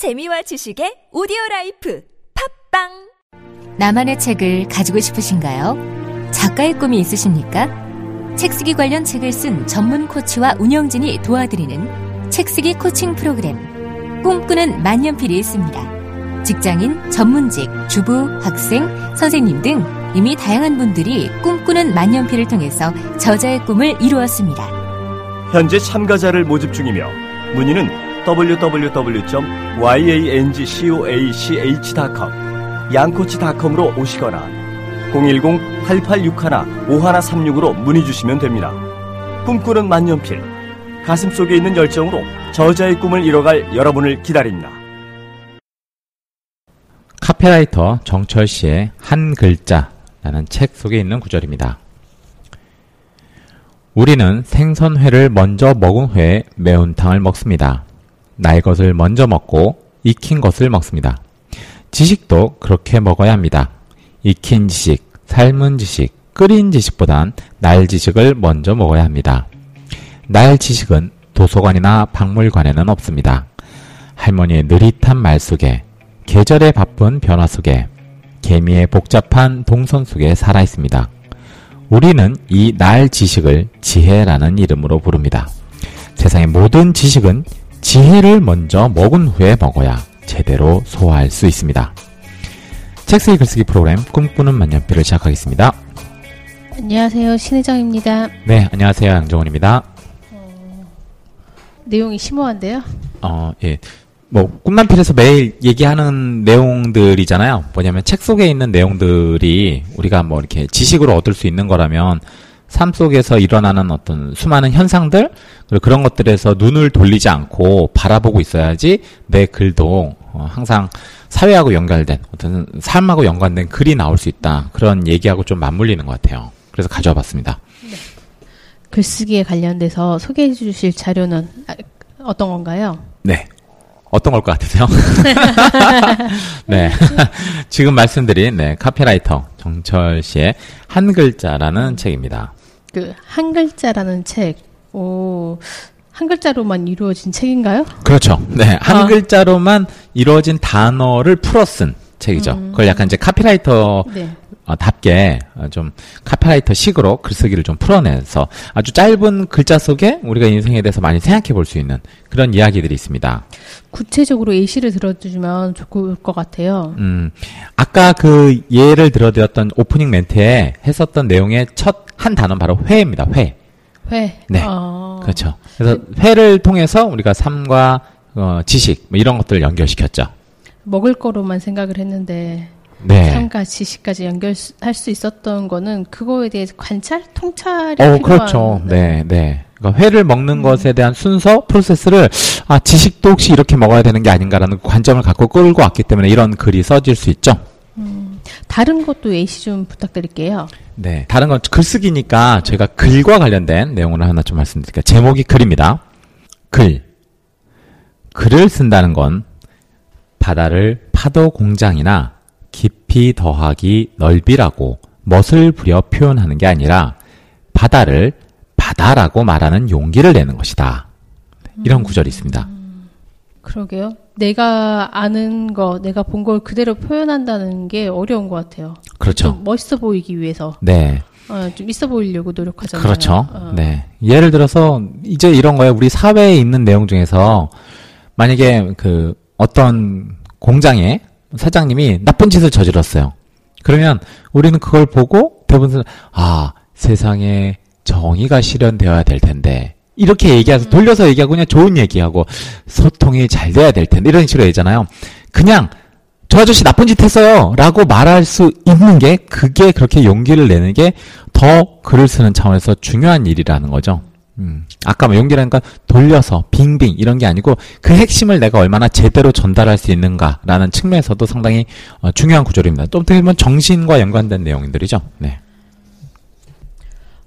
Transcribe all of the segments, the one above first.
재미와 지식의 audio life 팟빵 나만의 책을 가지고 싶으신가요? 작가의 꿈이 있으십니까? 책 쓰기 관련 책을 쓴 전문 코치와 운영진이 도와드리는 책 쓰기 코칭 프로그램 꿈꾸는 만년필이 있습니다. 직장인, 전문직, 주부, 학생, 선생님 등 이미 다양한 분들이 꿈꾸는 만년필을 통해서 저자의 꿈을 이루었습니다. 현재 참가자를 모집 중이며 문의는 www.yangcoach.com 양코치닷컴으로 오시거나 010-8861-5136으로 문의 주시면 됩니다. 꿈꾸는 만년필 가슴 속에 있는 열정으로 저자의 꿈을 이뤄갈 여러분을 기다립니다. 카페라이터 정철 씨의 한 글자라는 책 속에 있는 구절입니다. 우리는 생선회를 먼저 먹은 후에 매운탕을 먹습니다. 날 것을 먼저 먹고 익힌 것을 먹습니다. 지식도 그렇게 먹어야 합니다. 익힌 지식, 삶은 지식, 끓인 지식보단 날 지식을 먼저 먹어야 합니다. 날 지식은 도서관이나 박물관에는 없습니다. 할머니의 느릿한 말 속에, 계절의 바쁜 변화 속에, 개미의 복잡한 동선 속에 살아 있습니다. 우리는 이 날 지식을 지혜라는 이름으로 부릅니다. 세상의 모든 지식은 지혜를 먼저 먹은 후에 먹어야 제대로 소화할 수 있습니다. 책쓰기 글쓰기 프로그램 꿈꾸는 만년필을 시작하겠습니다. 안녕하세요. 신혜정입니다. 네, 안녕하세요. 양정원입니다. 내용이 심오한데요. 어, 예. 뭐, 꿈만필에서 매일 얘기하는 내용들이잖아요. 뭐냐면 책 속에 있는 내용들이 우리가 뭐 이렇게 지식으로 얻을 수 있는 거라면 삶 속에서 일어나는 어떤 수많은 현상들 그리고 그런 것들에서 눈을 돌리지 않고 바라보고 있어야지 내 글도 어, 항상 사회하고 연결된 어떤 삶하고 연관된 글이 나올 수 있다 그런 얘기하고 좀 맞물리는 것 같아요. 그래서 가져와 봤습니다. 네. 글쓰기에 관련돼서 소개해 주실 자료는 아, 어떤 건가요? 네. 어떤 걸 것 같으세요? 네. 지금 말씀드린, 네, 카피라이터 정철 씨의 한 글자라는 책입니다. 그 한 글자라는 책, 오, 한 글자로만 이루어진 책인가요? 그렇죠. 네, 한 아. 글자로만 이루어진 단어를 풀어 쓴 책이죠. 음. 그걸 약간 이제 카피라이터 네. 어, 답게 어, 좀 카피라이터 식으로 글쓰기를 좀 풀어내서 아주 짧은 글자 속에 우리가 인생에 대해서 많이 생각해 볼 수 있는 그런 이야기들이 있습니다. 구체적으로 예시를 들어주면 좋을 것 같아요. 음, 아까 그 예를 들어드렸던 오프닝 멘트에 했었던 내용의 첫 한 단어는 바로 회입니다. 회. 회. 네. 어... 그렇죠. 그래서 회를 통해서 우리가 삶과 어, 지식 뭐 이런 것들을 연결시켰죠. 먹을 거로만 생각을 했는데 네. 삶과 지식까지 연결할 수 있었던 거는 그거에 대해서 관찰, 통찰이 어, 필요한. 그렇죠. 네, 네. 그러니까 회를 먹는 음. 것에 대한 순서, 프로세스를 아 지식도 혹시 이렇게 먹어야 되는 게 아닌가라는 관점을 갖고 끌고 왔기 때문에 이런 글이 써질 수 있죠. 음, 다른 것도 예시 좀 부탁드릴게요. 네, 다른 건 글쓰기니까 저희가 글과 관련된 내용을 하나 좀 말씀드릴게요. 제목이 글입니다. 글. 글을 쓴다는 건 바다를 파도 공장이나 깊이 더하기 넓이라고 멋을 부려 표현하는 게 아니라 바다를 바다라고 말하는 용기를 내는 것이다. 이런 음, 구절이 있습니다. 그러게요. 내가 아는 거, 내가 본 걸 그대로 표현한다는 게 어려운 것 같아요. 그렇죠. 멋있어 보이기 위해서. 네. 어, 좀 있어 보이려고 노력하잖아요. 그렇죠. 어. 네. 예를 들어서 이제 이런 거예요. 우리 사회에 있는 내용 중에서 만약에 그 어떤 공장에 사장님이 나쁜 짓을 저질렀어요. 그러면 우리는 그걸 보고 대부분 아 세상에 정의가 실현되어야 될 텐데 이렇게 얘기해서 음. 돌려서 얘기하고 그냥 좋은 얘기하고 소통이 잘 돼야 될 텐데 이런 식으로 얘기잖아요. 그냥 저 아저씨 나쁜 짓 했어요. 라고 말할 수 있는 게 그게 그렇게 용기를 내는 게 더 글을 쓰는 차원에서 중요한 일이라는 거죠. 음, 아까 뭐 용기라는 건 돌려서 빙빙 이런 게 아니고 그 핵심을 내가 얼마나 제대로 전달할 수 있는가라는 측면에서도 상당히 어, 중요한 구절입니다. 또 어떻게 보면 정신과 연관된 내용들이죠. 네.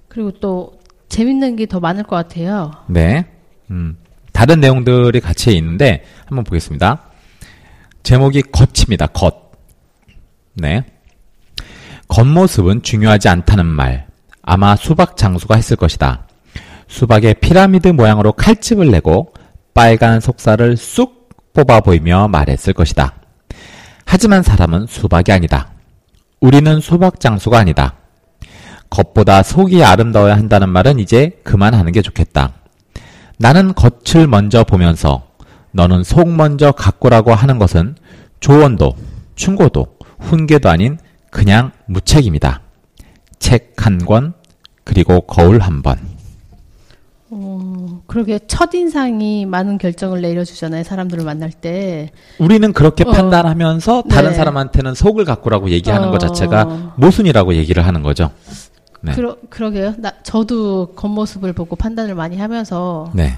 그리고 또 재밌는 게 더 많을 것 같아요. 네. 음, 다른 내용들이 같이 있는데 한번 보겠습니다. 제목이 겉입니다. 겉. 네. 겉모습은 중요하지 않다는 말. 아마 수박 장수가 했을 것이다. 수박에 피라미드 모양으로 칼집을 내고 빨간 속살을 쑥 뽑아 보이며 말했을 것이다. 하지만 사람은 수박이 아니다. 우리는 수박 장수가 아니다. 겉보다 속이 아름다워야 한다는 말은 이제 그만하는 게 좋겠다. 나는 겉을 먼저 보면서 너는 속 먼저 가꾸라고 하는 것은 조언도, 충고도, 훈계도 아닌 그냥 무책임이다. 책 한 권, 그리고 거울 한 번. 어, 그러게 첫인상이 많은 결정을 내려주잖아요. 사람들을 만날 때. 우리는 그렇게 어. 판단하면서 다른 네. 사람한테는 속을 가꾸라고 얘기하는 어. 것 자체가 모순이라고 얘기를 하는 거죠. 네. 그러, 그러게요. 나, 저도 겉모습을 보고 판단을 많이 하면서. 네.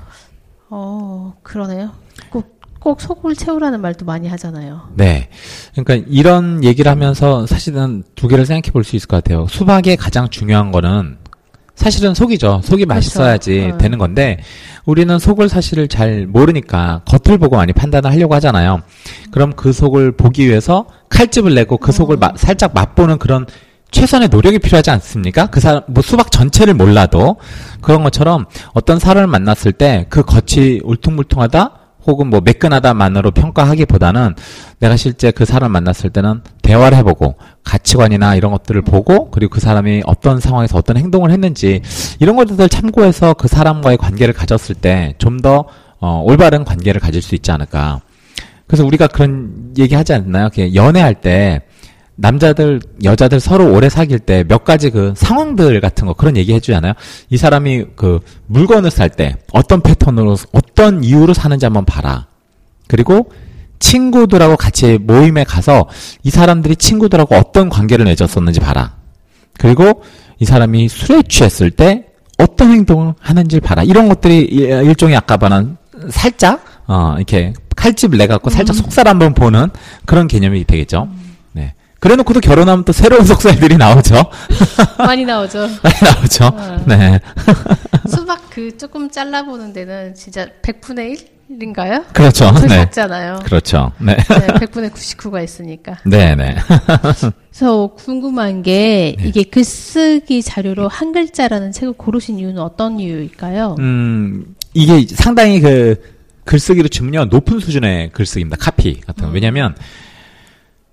어, 그러네요. 꼭, 꼭 속을 채우라는 말도 많이 하잖아요. 네. 그러니까 이런 얘기를 하면서 사실은 두 개를 생각해 볼 수 있을 것 같아요. 수박의 가장 중요한 거는 사실은 속이죠. 속이 그렇죠. 맛있어야지 어. 되는 건데 우리는 속을 사실을 잘 모르니까 겉을 보고 많이 판단을 하려고 하잖아요. 그럼 그 속을 보기 위해서 칼집을 내고 그 속을 어. 마, 살짝 맛보는 그런 최선의 노력이 필요하지 않습니까? 그 사람, 뭐 수박 전체를 몰라도 그런 것처럼 어떤 사람을 만났을 때 그 겉이 울퉁불퉁하다 혹은 뭐 매끈하다만으로 평가하기보다는 내가 실제 그 사람을 만났을 때는 대화를 해보고 가치관이나 이런 것들을 보고 그리고 그 사람이 어떤 상황에서 어떤 행동을 했는지 이런 것들을 참고해서 그 사람과의 관계를 가졌을 때 좀더 어, 올바른 관계를 가질 수 있지 않을까. 그래서 우리가 그런 얘기 하지 않나요? 연애할 때 남자들, 여자들 서로 오래 사귈 때 몇 가지 그 상황들 같은 거 그런 얘기 해주잖아요. 이 사람이 그 물건을 살 때 어떤 패턴으로, 어떤 이유로 사는지 한번 봐라. 그리고 친구들하고 같이 모임에 가서 이 사람들이 친구들하고 어떤 관계를 맺었었는지 봐라. 그리고 이 사람이 술에 취했을 때 어떤 행동을 하는지 봐라. 이런 것들이 일종의 아까 말한 살짝, 어, 이렇게 칼집을 내 갖고 살짝 음. 속살 한번 보는 그런 개념이 되겠죠. 그래 놓고도 결혼하면 또 새로운 속살들이 나오죠. 많이 나오죠. 많이 나오죠. 어. 네. 수박 그 조금 잘라보는 데는 진짜 100분의 1인가요? 그렇죠. 네. 작잖아요. 그렇죠. 네. 네 100분의 99가 있으니까. 네네. 네. 그래서 궁금한 게 네. 이게 글쓰기 자료로 한 글자라는 책을 고르신 이유는 어떤 이유일까요? 음, 이게 상당히 그 글쓰기로 치면요 높은 수준의 글쓰기입니다. 카피 같은 거. 음. 왜냐면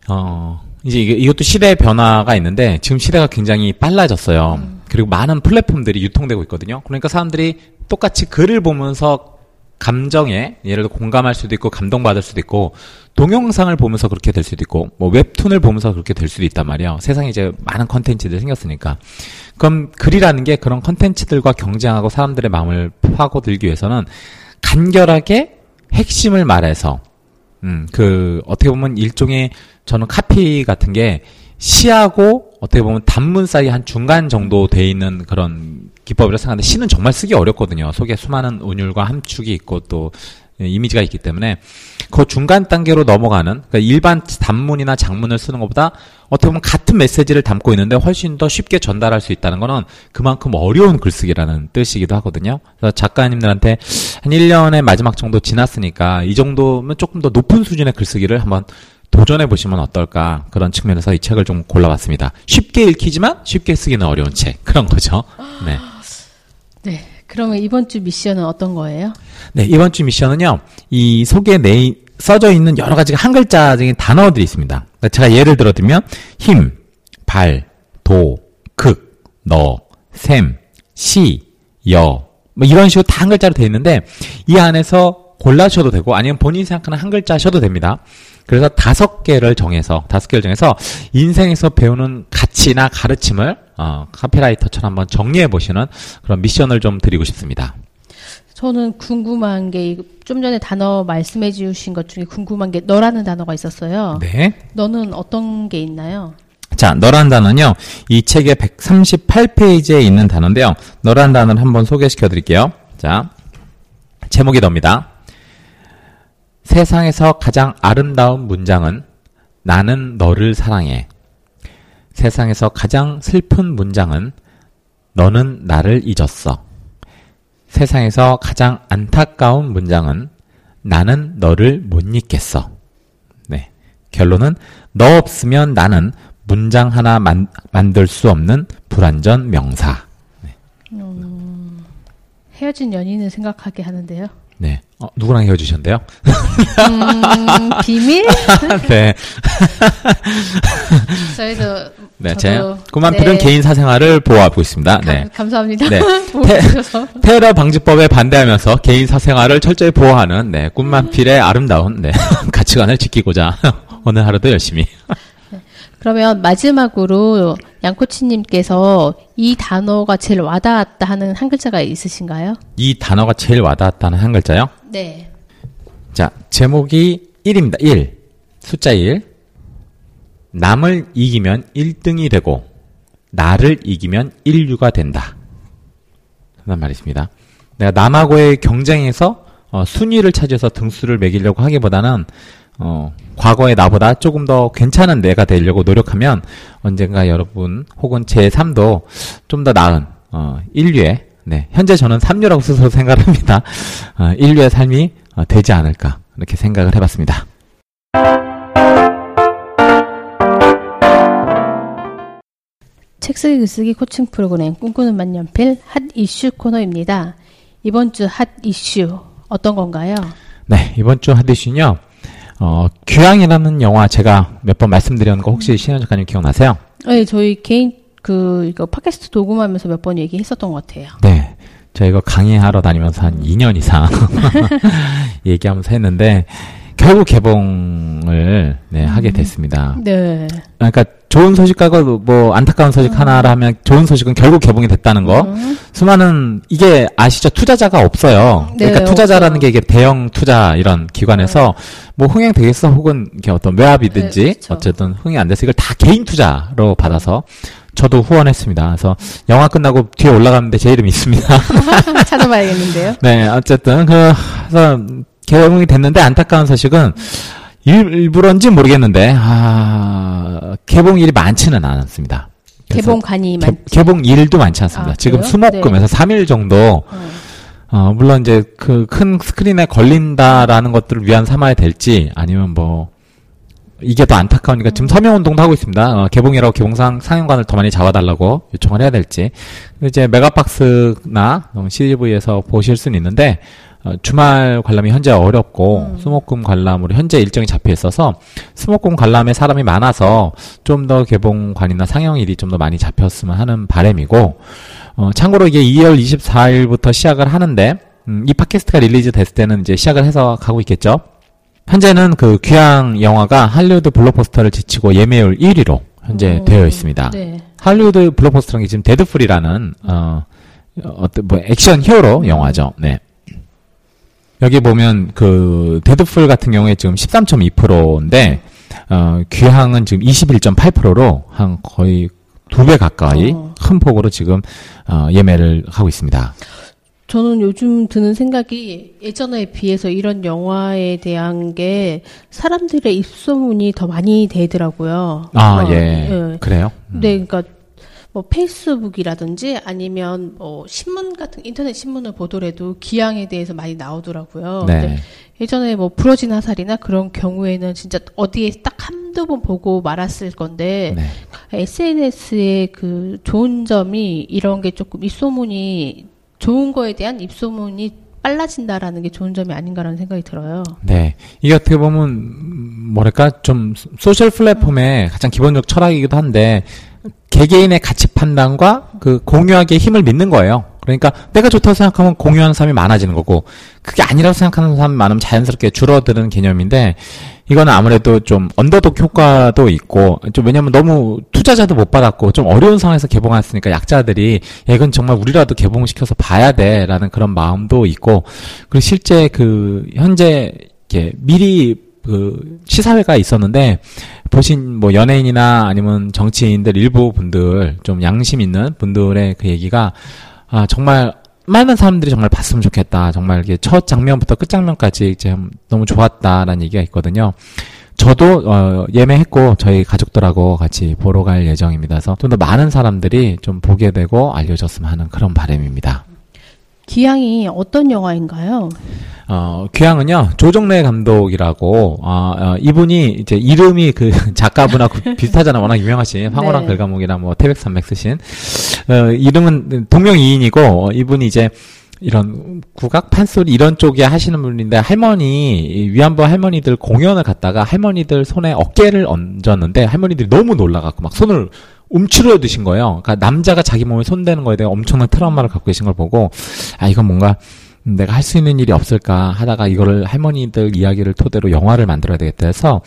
어 이제 이것도 시대의 변화가 있는데 지금 시대가 굉장히 빨라졌어요. 음. 그리고 많은 플랫폼들이 유통되고 있거든요. 그러니까 사람들이 똑같이 글을 보면서 감정에 예를 들어 공감할 수도 있고 감동받을 수도 있고 동영상을 보면서 그렇게 될 수도 있고 뭐 웹툰을 보면서 그렇게 될 수도 있단 말이에요. 세상에 이제 많은 컨텐츠들이 생겼으니까. 그럼 글이라는 게 그런 컨텐츠들과 경쟁하고 사람들의 마음을 파고들기 위해서는 간결하게 핵심을 말해서 음, 그 어떻게 보면 일종의 저는 카피 같은 게 시하고 어떻게 보면 단문 사이 한 중간 정도 돼 있는 그런 기법이라 생각하는데 시는 정말 쓰기 어렵거든요. 속에 수많은 운율과 함축이 있고 또 이미지가 있기 때문에 그 중간 단계로 넘어가는 그러니까 일반 단문이나 장문을 쓰는 것보다 어떻게 보면 같은 메시지를 담고 있는데 훨씬 더 쉽게 전달할 수 있다는 거는 그만큼 어려운 글쓰기라는 뜻이기도 하거든요. 그래서 작가님들한테 한 1년의 마지막 정도 지났으니까 이 정도면 조금 더 높은 수준의 글쓰기를 한번 도전해 보시면 어떨까 그런 측면에서 이 책을 좀 골라봤습니다. 쉽게 읽히지만 쉽게 쓰기는 어려운 책 그런 거죠. 네. 네. 그러면 이번 주 미션은 어떤 거예요? 네, 이번 주 미션은요. 이 속에 내 써져 있는 여러 가지 한 글자적인 단어들이 있습니다. 제가 예를 들어 드리면 힘, 발, 도, 극, 너, 샘, 시, 여, 뭐 이런 식으로 다 한 글자로 되어 있는데 이 안에서 골라셔도 되고 아니면 본인이 생각하는 한 글자 하셔도 됩니다. 그래서 다섯 개를 정해서 다섯 개를 정해서 인생에서 배우는 가치나 가르침을 어, 카피라이터처럼 한번 정리해 보시는 그런 미션을 좀 드리고 싶습니다. 저는 궁금한 게 좀 전에 단어 말씀해 주신 것 중에 궁금한 게 너라는 단어가 있었어요. 네. 너는 어떤 게 있나요? 자, 너란 단어는요. 이 책의 138페이지에 있는 단어인데요. 너란 단어를 한번 소개시켜 드릴게요. 자, 제목이 너입니다. 세상에서 가장 아름다운 문장은 나는 너를 사랑해. 세상에서 가장 슬픈 문장은 너는 나를 잊었어. 세상에서 가장 안타까운 문장은 나는 너를 못 잊겠어. 네. 결론은 너 없으면 나는 문장 하나 만, 만들 수 없는 불완전 명사. 네. 음, 헤어진 연인을 생각하게 하는데요. 네. 어, 누구랑 헤어지셨는데요? 음, 비밀? 네. 저희도 네, 제 꼬만필은 네. 개인 사생활을 보호하고 있습니다. 네. 감, 사합니다 네. 테, 러 방지법에 반대하면서 개인 사생활을 철저히 보호하는 네, 꿈만필의 아름다운 네, 가치관을 지키고자 오늘 하루도 열심히. 네. 그러면 마지막으로 양코치님께서 이 단어가 제일 와닿았다 하는 한 글자가 있으신가요? 이 단어가 제일 와닿았다는 한 글자요? 네. 자, 제목이 1입니다. 1. 숫자 1. 남을 이기면 1등이 되고, 나를 이기면 인류가 된다. 그런 말이 있습니다. 내가 남하고의 경쟁에서 어, 순위를 차지해서 등수를 매기려고 하기보다는 어, 과거의 나보다 조금 더 괜찮은 내가 되려고 노력하면 언젠가 여러분 혹은 제 삶도 좀 더 나은 어, 인류의 네, 현재 저는 삼류라고 스스로 생각합니다. 어, 인류의 삶이 어, 되지 않을까 이렇게 생각을 해봤습니다. 책 쓰기 글쓰기 코칭 프로그램 꿈꾸는 만년필 핫 이슈 코너입니다. 이번 주 핫 이슈 어떤 건가요? 네, 이번 주 핫 이슈는요. 어, 귀향이라는 영화 제가 몇 번 말씀드렸는 거 혹시 신현 작가님 기억나세요? 네, 저희 개인 그 이거 팟캐스트 녹음하면서 몇 번 얘기했었던 것 같아요. 네. 저 이거 강의하러 다니면서 한 2년 이상 얘기하면서 했는데 결국 개봉을 네, 하게 음. 됐습니다. 네. 그러니까 좋은 소식하고 뭐 안타까운 소식 음. 하나를 하면 좋은 소식은 결국 개봉이 됐다는 거. 음. 수많은 이게 아시죠? 투자자가 없어요. 네, 그러니까 투자자라는 게 이게 대형 투자 이런 기관에서 네. 뭐 흥행 되겠어 혹은 이게 어떤 외압이든지 네, 어쨌든 흥행 안 돼서 이걸 다 개인 투자로 받아서 저도 후원했습니다. 그래서 영화 끝나고 뒤에 올라가는데 제 이름이 있습니다. 찾아봐야겠는데요. 네, 어쨌든 그 그래서 개봉이 됐는데 안타까운 소식은 일부러인지 모르겠는데 아, 개봉일이 많지는 않았습니다. 개봉관이 많 개봉일도 많지 않습니다. 아, 지금 수목금에서 네. 3일 정도 어. 어, 물론 이제 그 큰 스크린에 걸린다라는 것들을 위한 삼아야 될지 아니면 뭐 이게 더 안타까우니까 지금 서명 운동도 하고 있습니다. 어, 개봉이라고 개봉상 상영관을 더 많이 잡아달라고 요청을 해야 될지 이제 메가박스나 CGV에서 보실 수는 있는데 어, 주말 관람이 현재 어렵고 음. 수목금 관람으로 현재 일정이 잡혀 있어서 수목금 관람에 사람이 많아서 좀 더 개봉관이나 상영일이 좀 더 많이 잡혔으면 하는 바램이고 어, 참고로 이게 2월 24일부터 시작을 하는데 음, 이 팟캐스트가 release 됐을 때는 이제 시작을 해서 가고 있겠죠. 현재는 그 귀향 영화가 할리우드 블록버스터를 제치고 예매율 1위로 현재 오, 되어 있습니다. 네. 할리우드 블록버스터라는 게 지금 데드풀이라는 어 어떤 뭐 action hero 음. 영화죠. 네. 여기 보면 그 데드풀 같은 경우에 지금 13.2%인데 어, 귀향은 지금 21.8%로 한 거의 두 배 가까이 어. 큰 폭으로 지금 어, 예매를 하고 있습니다. 저는 요즘 드는 생각이 예전에 비해서 이런 영화에 대한 게 사람들의 입소문이 더 많이 되더라고요. 아, 어, 예. 예. 그래요? 음. 네, 그러니까 뭐 페이스북이라든지 아니면 뭐 신문 같은 인터넷 신문을 보더라도 기양에 대해서 많이 나오더라고요. 네. 예전에 뭐 부러진 화살이나 그런 경우에는 진짜 어디에 딱 한두 번 보고 말았을 건데 네. SNS의 그 좋은 점이 이런 게 조금 입소문이 좋은 거에 대한 입소문이 빨라진다라는 게 좋은 점이 아닌가라는 생각이 들어요. 네. 이게 어떻게 보면 뭐랄까 좀 소셜 플랫폼의 가장 기본적 철학이기도 한데 개개인의 가치 판단과 그 공유하기에 힘을 믿는 거예요. 그러니까 내가 좋다고 생각하면 공유하는 사람이 많아지는 거고 그게 아니라고 생각하는 사람이 많으면 자연스럽게 줄어드는 개념인데 이거는 아무래도 좀 언더독 효과도 있고 좀 왜냐면 너무 투자자도 못 받았고 좀 어려운 상황에서 개봉했으니까 약자들이 야, 이건 정말 우리라도 개봉시켜서 봐야 돼라는 그런 마음도 있고 그리고 실제 그 현재 이렇게 미리 그 시사회가 있었는데 보신 뭐 연예인이나 아니면 정치인들 일부 분들 좀 양심 있는 분들의 그 얘기가 아 정말 많은 사람들이 정말 봤으면 좋겠다. 정말 이게 첫 장면부터 끝 장면까지 이제 너무 좋았다라는 얘기가 있거든요. 저도 어, 예매했고 저희 가족들하고 같이 보러 갈 예정입니다. 그래서 좀 더 많은 사람들이 좀 보게 되고 알려졌으면 하는 그런 바람입니다. 기양이 어떤 영화인가요? 어, 귀향은요, 조정래 감독이라고, 어, 어, 이분이 이제 이름이 그 작가분하고 비슷하잖아. 워낙 유명하신 황홀한 네. 글감옥이랑 뭐 태백산맥 쓰신, 어, 이름은 동명이인이고, 이분이 이제 이런 국악 판소리 이런 쪽에 하시는 분인데 할머니 위안부 할머니들 공연을 갔다가 할머니들 손에 어깨를 얹었는데 할머니들이 너무 놀라갖고 막 손을 움츠러 드신 거예요. 그러니까 남자가 자기 몸에 손대는 거에 대해 엄청난 트라우마를 갖고 계신 걸 보고 아 이건 뭔가 내가 할 수 있는 일이 없을까 하다가 이거를 할머니들 이야기를 토대로 영화를 만들어야 되겠다 해서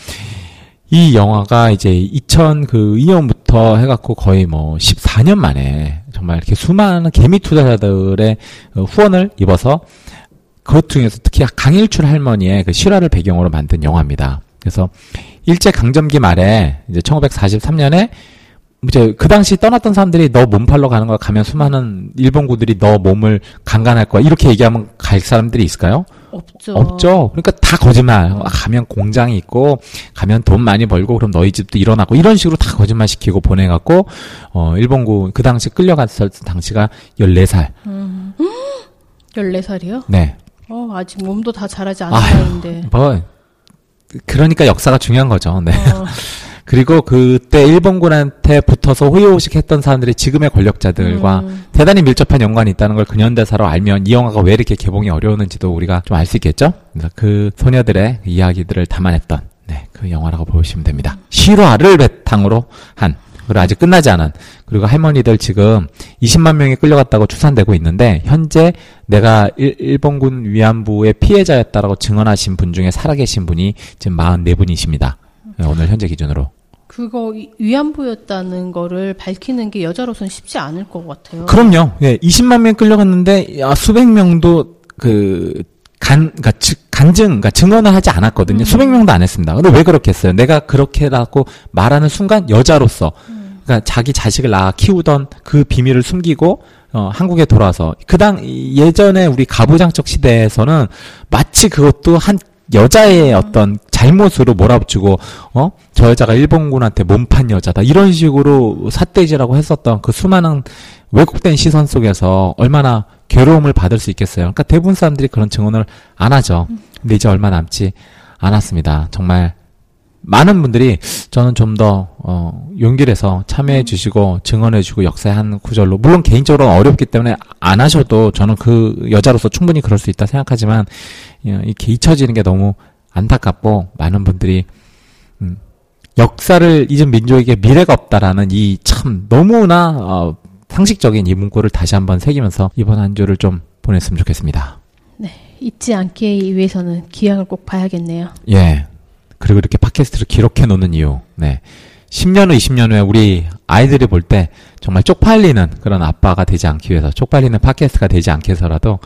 이 영화가 이제 2002년부터 해갖고 거의 뭐 14년 만에 정말 이렇게 수많은 개미 투자자들의 어, 후원을 입어서 그것 중에서 특히 강일출 할머니의 그 실화를 배경으로 만든 영화입니다. 그래서 일제 강점기 말에 이제 1943년에 이제 그 당시 떠났던 사람들이 너 몸 팔러 가는 거야 가면 수많은 일본군들이 너 몸을 강간할 거야 이렇게 얘기하면 갈 사람들이 있을까요? 없죠. 없죠. 그러니까 다 거짓말. 아, 가면 공장이 있고 가면 돈 많이 벌고 그럼 너희 집도 일어나고 이런 식으로 다 거짓말 시키고 보내 갖고 어 일본군 그 당시 끌려갔을 당시가 14살. 음. 14살이요? 네. 어, 아직 몸도 다 자라지 않은 나이인데. 뭐 그러니까 역사가 중요한 거죠. 네. 어. 그리고 그때 일본군한테 붙어서 호의호식했던 사람들이 지금의 권력자들과 음. 대단히 밀접한 연관이 있다는 걸 근현대사로 알면 이 영화가 왜 이렇게 개봉이 어려웠는지도 우리가 좀 알 수 있겠죠? 그래서 그 소녀들의 이야기들을 담아냈던 네, 그 영화라고 보시면 됩니다. 실화를 바탕으로 한 그리고 아직 끝나지 않은 그리고 할머니들 지금 20만 명이 끌려갔다고 추산되고 있는데 현재 내가 일, 본군 위안부의 피해자였다라고 증언하신 분 중에 살아계신 분이 지금 44분이십니다. 오늘 현재 기준으로. 그거 위안부였다는 거를 밝히는 게 여자로서는 쉽지 않을 것 같아요. 그럼요. 예, 20만 명 끌려갔는데 야, 수백 명도 그 간, 그니까, 간증, 그니까 증언을 하지 않았거든요. 음. 수백 명도 안 했습니다. 근데 왜 그렇게 했어요? 내가 그렇게라고 말하는 순간 여자로서, 음. 그니까 자기 자식을 낳아 키우던 그 비밀을 숨기고, 어, 한국에 돌아와서, 그 당, 예전에 우리 가부장적 시대에서는 마치 그것도 한 여자의 어떤 잘못으로 몰아붙이고 어 저 여자가 일본군한테 몸판 여자다 이런 식으로 삿대질하고 했었던 그 수많은 왜곡된 시선 속에서 얼마나 괴로움을 받을 수 있겠어요. 그러니까 대부분 사람들이 그런 증언을 안 하죠. 근데 이제 얼마 남지 않았습니다. 정말 많은 분들이 저는 좀 더 어, 용기를 해서 참여해 음. 주시고 증언해 주고 역사의 한 구절로 물론 개인적으로 어렵기 때문에 안 하셔도 저는 그 여자로서 충분히 그럴 수 있다 생각하지만 예, 이렇게 잊혀지는 게 너무 안타깝고 많은 분들이 음, 역사를 잊은 민족에게 미래가 없다라는 이 참 너무나 어, 상식적인 이 문구를 다시 한번 새기면서 이번 한 주를 좀 보냈으면 좋겠습니다. 네, 잊지 않기 위해서는 기약을 꼭 봐야겠네요. 예. 그리고 이렇게 팟캐스트를 기록해 놓는 이유. 네. 10년 후, 20년 후에 우리 아이들이 볼 때 정말 쪽팔리는 그런 아빠가 되지 않기 위해서, 쪽팔리는 팟캐스트가 되지 않기 위해서라도,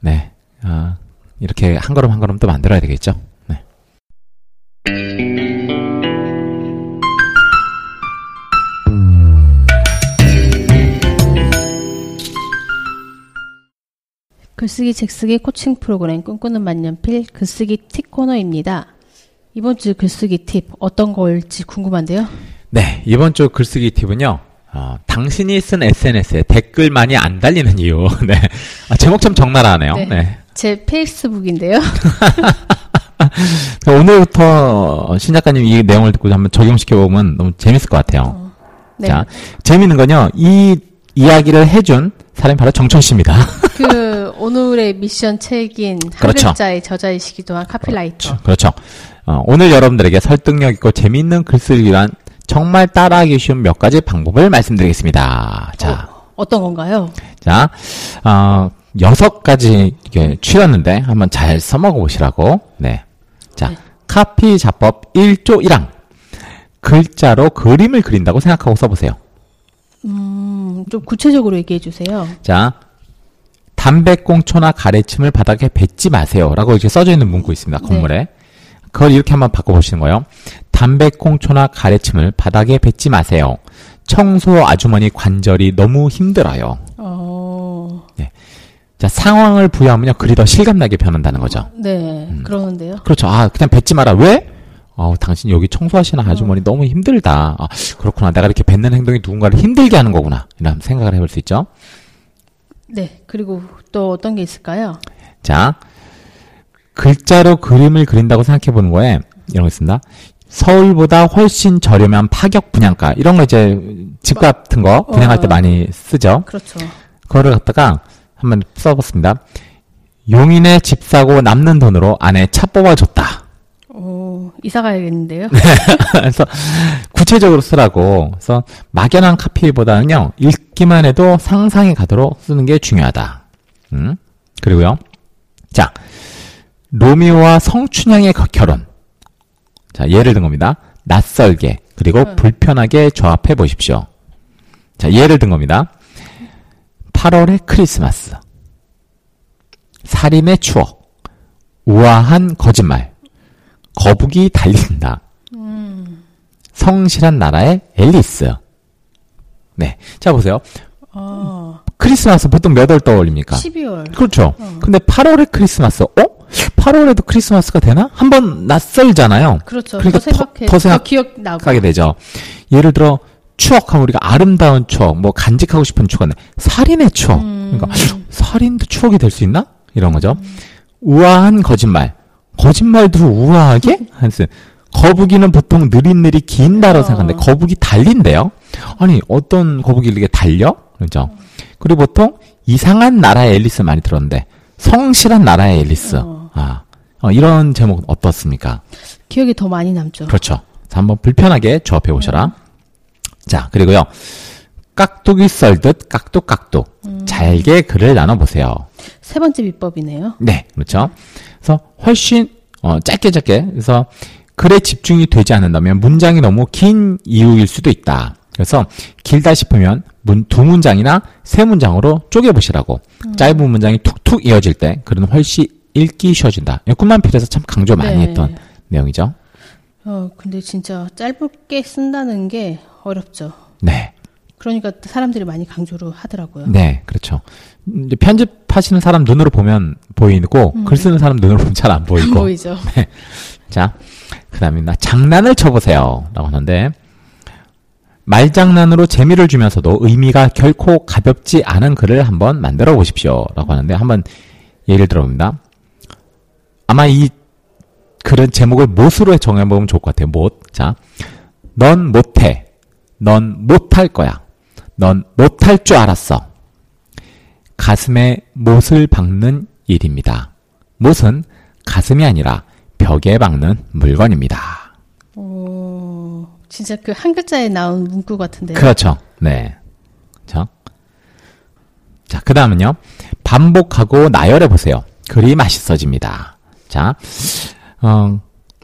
네. 아, 이렇게 한 걸음 한 걸음 또 만들어야 되겠죠. 네. 글쓰기 책쓰기 코칭 프로그램 꿈꾸는 만년필 글쓰기 팁 코너입니다. 이번 주 글쓰기 팁 어떤 걸지 궁금한데요. 네, 이번 주 글쓰기 팁은요. 어, 당신이 쓴 SNS에 댓글 많이 안 달리는 이유. 네. 아, 제목 참 적나라하네요. 네. 네. 제 페이스북인데요. 오늘부터 신 작가님 이 내용을 듣고 한번 적용시켜 보면 너무 재밌을 것 같아요. 어, 네. 자, 재밌는 건요. 이 이야기를 해준 사람이 바로 정천 씨입니다. 그 오늘의 미션 책인 그렇죠. 한글자의 저자이시기도 한 카필라이터. 그렇죠. 그렇죠. 어, 오늘 여러분들에게 설득력 있고 재미있는 글쓰기를 위한 정말 따라하기 쉬운 몇 가지 방법을 말씀드리겠습니다. 자. 어, 떤 건가요? 자, 어, 여섯 가지 추렸는데 한번 잘 써먹어 보시라고. 네. 자, 네. 카피 자법 1조 1항. 글자로 그림을 그린다고 생각하고 써보세요. 음, 좀 구체적으로 얘기해 주세요. 자, 담배꽁초나 가래침을 바닥에 뱉지 마세요. 라고 이렇게 써져 있는 문구 있습니다. 건물에. 네. 그걸 이렇게 한번 바꿔보시는 거예요. 담배꽁초나 가래침을 바닥에 뱉지 마세요. 청소 아주머니 관절이 너무 힘들어요. 어... 네. 자, 상황을 부여하면요, 글이 더 실감나게 변한다는 거죠. 네, 음. 그러는데요. 그렇죠. 아, 그냥 뱉지 마라. 왜? 어, 당신 여기 청소하시는 아주머니 어. 너무 힘들다. 아, 그렇구나. 내가 이렇게 뱉는 행동이 누군가를 힘들게 하는 거구나. 이런 생각을 해볼 수 있죠. 네, 그리고 또 어떤 게 있을까요? 자, 글자로 그림을 그린다고 생각해 보는 거에 이런 거 있습니다. 서울보다 훨씬 저렴한 파격 분양가 이런 거 이제 집 같은 거 분양할 때 어. 많이 쓰죠. 그렇죠. 그거를 갖다가 한번 써봤습니다. 용인에 집 사고 남는 돈으로 아내 차 뽑아줬다. 오, 이사 가야겠는데요? 네. 그래서 구체적으로 쓰라고. 그래서 막연한 카피보다는요, 읽기만 해도 상상이 가도록 쓰는 게 중요하다. 음? 그리고요. 자, 로미오와 성춘향의 결혼. 자, 예를 든 겁니다. 낯설게, 그리고 음. 불편하게 조합해 보십시오. 자, 예를 든 겁니다. 8월의 크리스마스. 살인의 추억. 우아한 거짓말. 거북이 달린다. 음. 성실한 나라의 앨리스. 네. 자, 보세요. 어. 크리스마스 보통 몇 월 떠올립니까? 12월. 그렇죠. 어. 근데 8월에 크리스마스, 어? 8월에도 크리스마스가 되나? 한번 낯설잖아요. 그렇죠. 그러니까 더 생각해, 더, 더 생각, 기억나게 되죠. 예를 들어, 추억하면 우리가 아름다운 추억, 뭐 간직하고 싶은 추억은 살인의 추억. 음. 그러니까 살인도 추억이 될 수 있나? 이런 거죠. 음. 우아한 거짓말. 거짓말도 우아하게? 한스. 거북이는 보통 느릿느릿 긴다라고 어. 생각하는데 거북이 달린대요. 아니 어떤 거북이를 이렇게 달려? 그렇죠. 그리고 보통 이상한 나라의 앨리스 많이 들었는데 성실한 나라의 앨리스. 어. 아 어, 이런 제목 어떻습니까? 기억이 더 많이 남죠. 그렇죠. 자, 한번 불편하게 조합해 보셔라. 음. 자 그리고요. 깍두기 썰듯 깍둑깍둑 음. 잘게 글을 나눠 보세요. 세 번째 비법이네요. 네, 그렇죠. 그래서 훨씬 어, 짧게 짧게 그래서 글에 집중이 되지 않는다면 문장이 너무 긴 이유일 수도 있다. 그래서 길다 싶으면 문, 두 문장이나 세 문장으로 쪼개 보시라고. 음. 짧은 문장이 툭툭 이어질 때 글은 훨씬 읽기 쉬워진다. 꿈만필에서 참 강조 많이 네. 했던 내용이죠. 어, 근데 진짜 짧게 쓴다는 게 어렵죠. 네. 그러니까 사람들이 많이 강조를 하더라고요. 네, 그렇죠. 이제 편집하시는 사람 눈으로 보면 보이고 음. 글 쓰는 사람 눈으로 보면 잘 안 보이고. 보이죠. 네. 자, 그다음에 나 장난을 쳐보세요라고 하는데 말장난으로 재미를 주면서도 의미가 결코 가볍지 않은 글을 한번 만들어 보십시오라고 하는데 한번 예를 들어봅니다. 아마 이 글은 제목을 못으로 정해보면 좋을 것 같아요. 못. 자, 넌 못해. 넌 못할 거야. 넌 못할 줄 알았어. 가슴에 못을 박는 일입니다. 못은 가슴이 아니라 벽에 박는 물건입니다. 오, 진짜 그 한 글자에 나온 문구 같은데요. 그렇죠. 네. 자, 자, 그 다음은요. 반복하고 나열해 보세요. 글이 맛있어집니다. 자, 어,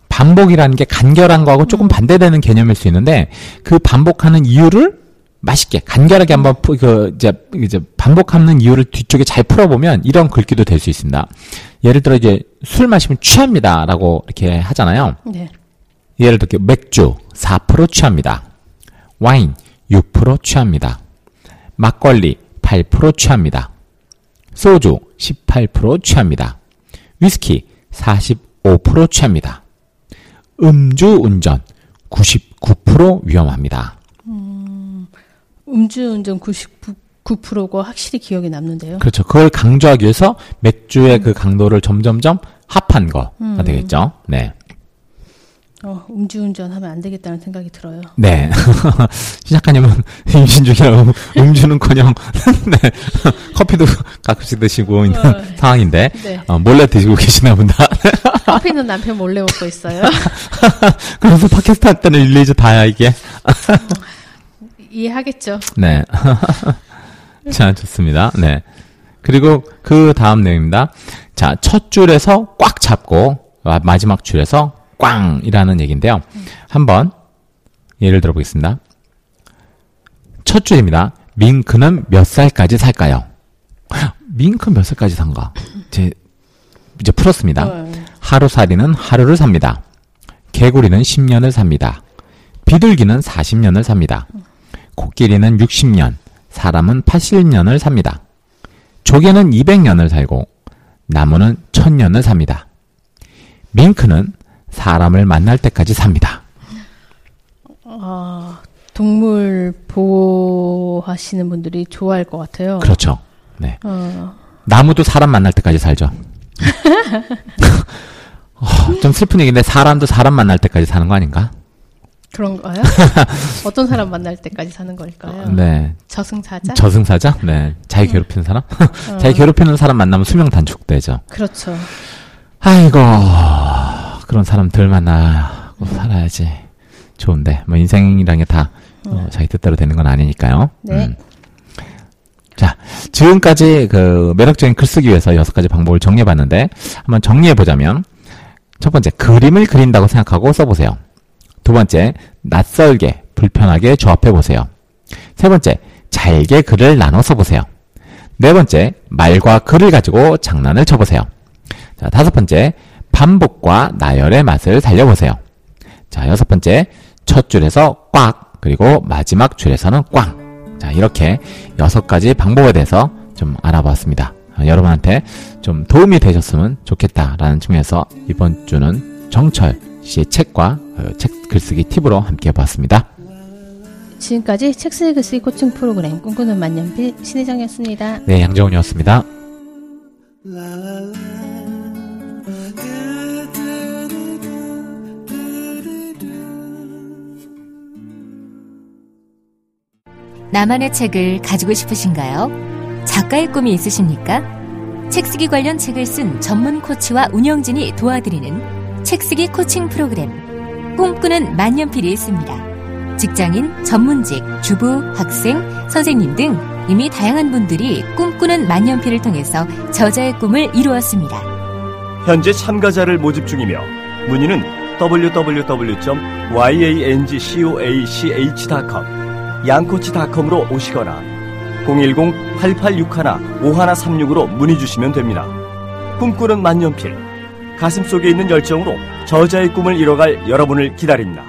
반복이라는 게 간결한 거하고 조금 음. 반대되는 개념일 수 있는데 그 반복하는 이유를 맛있게 간결하게 한번 그 이제 이제 반복하는 이유를 뒤쪽에 잘 풀어보면 이런 글귀도 될 수 있습니다. 예를 들어 이제 술 마시면 취합니다라고 이렇게 하잖아요. 네. 예를 들어 맥주 4% 취합니다. 와인 6% 취합니다. 막걸리 8% 취합니다. 소주 18% 취합니다. 위스키 45% 취합니다. 음주 운전 99% 위험합니다. 음주운전 99%가 확실히 기억에 남는데요. 그렇죠. 그걸 강조하기 위해서 맥주의 음. 그 강도를 점점점 합한 거가 음. 되겠죠. 네. 어, 음주운전 하면 안 되겠다는 생각이 들어요. 네. 시작하냐면 임신 중이라고 음주는커녕 네. 커피도 가끔씩 드시고 있는 어, 상황인데 네. 어, 몰래 드시고 계시나 본다. 커피는 남편 몰래 먹고 있어요. 그래서 팟캐스트 할 때는 일일이 다야 이게. 이해하겠죠. 네. 자, 좋습니다. 네. 그리고 그 다음 내용입니다. 자, 첫 줄에서 꽉 잡고 마지막 줄에서 꽝이라는 얘기인데요. 한번 예를 들어 보겠습니다. 첫 줄입니다. 밍크는 몇 살까지 살까요? 밍크 몇 살까지 산가? 제 이제 풀었습니다. 네. 하루살이는 하루를 삽니다. 개구리는 10년을 삽니다. 비둘기는 40년을 삽니다. 코끼리는 60년, 사람은 80년을 삽니다. 조개는 200년을 살고 나무는 1000년을 삽니다. 밍크는 사람을 만날 때까지 삽니다. 아, 동물 보호하시는 분들이 좋아할 것 같아요. 그렇죠. 네. 어. 나무도 사람 만날 때까지 살죠. 어, 좀 슬픈 얘기인데 사람도 사람 만날 때까지 사는 거 아닌가? 그런가요? 어떤 사람 만날 때까지 사는 걸까요? 네. 저승사자? 저승사자? 네. 자기 괴롭히는 사람? 어. 자기 괴롭히는 사람 만나면 수명 단축되죠. 그렇죠. 아이고, 그런 사람들 만나고 살아야지. 좋은데, 뭐 인생이란 게다 어, 자기 뜻대로 되는 건 아니니까요. 네. 음. 자, 지금까지 그 매력적인 글쓰기 위해서 여섯 가지 방법을 정리해봤는데, 한번 정리해보자면, 첫 번째, 그림을 그린다고 생각하고 써보세요. 두 번째, 낯설게, 불편하게 조합해보세요. 세 번째, 잘게 글을 나눠 써보세요. 네 번째, 말과 글을 가지고 장난을 쳐보세요. 자, 다섯 번째, 반복과 나열의 맛을 살려보세요. 자, 여섯 번째, 첫 줄에서 꽉, 그리고 마지막 줄에서는 꽝. 자, 이렇게 여섯 가지 방법에 대해서 좀 알아봤습니다. 아, 여러분한테 좀 도움이 되셨으면 좋겠다라는 측면에서 이번 주는 정철 씨의 책과 그책 글쓰기 팁으로 함께 해봤습니다. 지금까지 책 쓰기 글쓰기 코칭 프로그램 꿈꾸는 만년필 신혜정이었습니다. 네, 양정훈이었습니다. 나만의 책을 가지고 싶으신가요? 작가의 꿈이 있으십니까? 책쓰기 관련 책을 쓴 전문 코치와 운영진이 도와드리는 책쓰기 코칭 프로그램 꿈꾸는 만년필이 있습니다. 직장인, 전문직, 주부, 학생, 선생님 등 이미 다양한 분들이 꿈꾸는 만년필을 통해서 저자의 꿈을 이루었습니다. 현재 참가자를 모집 중이며 문의는 www.yangcoach.com 양코치닷컴으로 오시거나 010-8861-5136으로 문의 주시면 됩니다. 꿈꾸는 만년필, 가슴 속에 있는 열정으로 저자의 꿈을 이뤄갈 여러분을 기다립니다.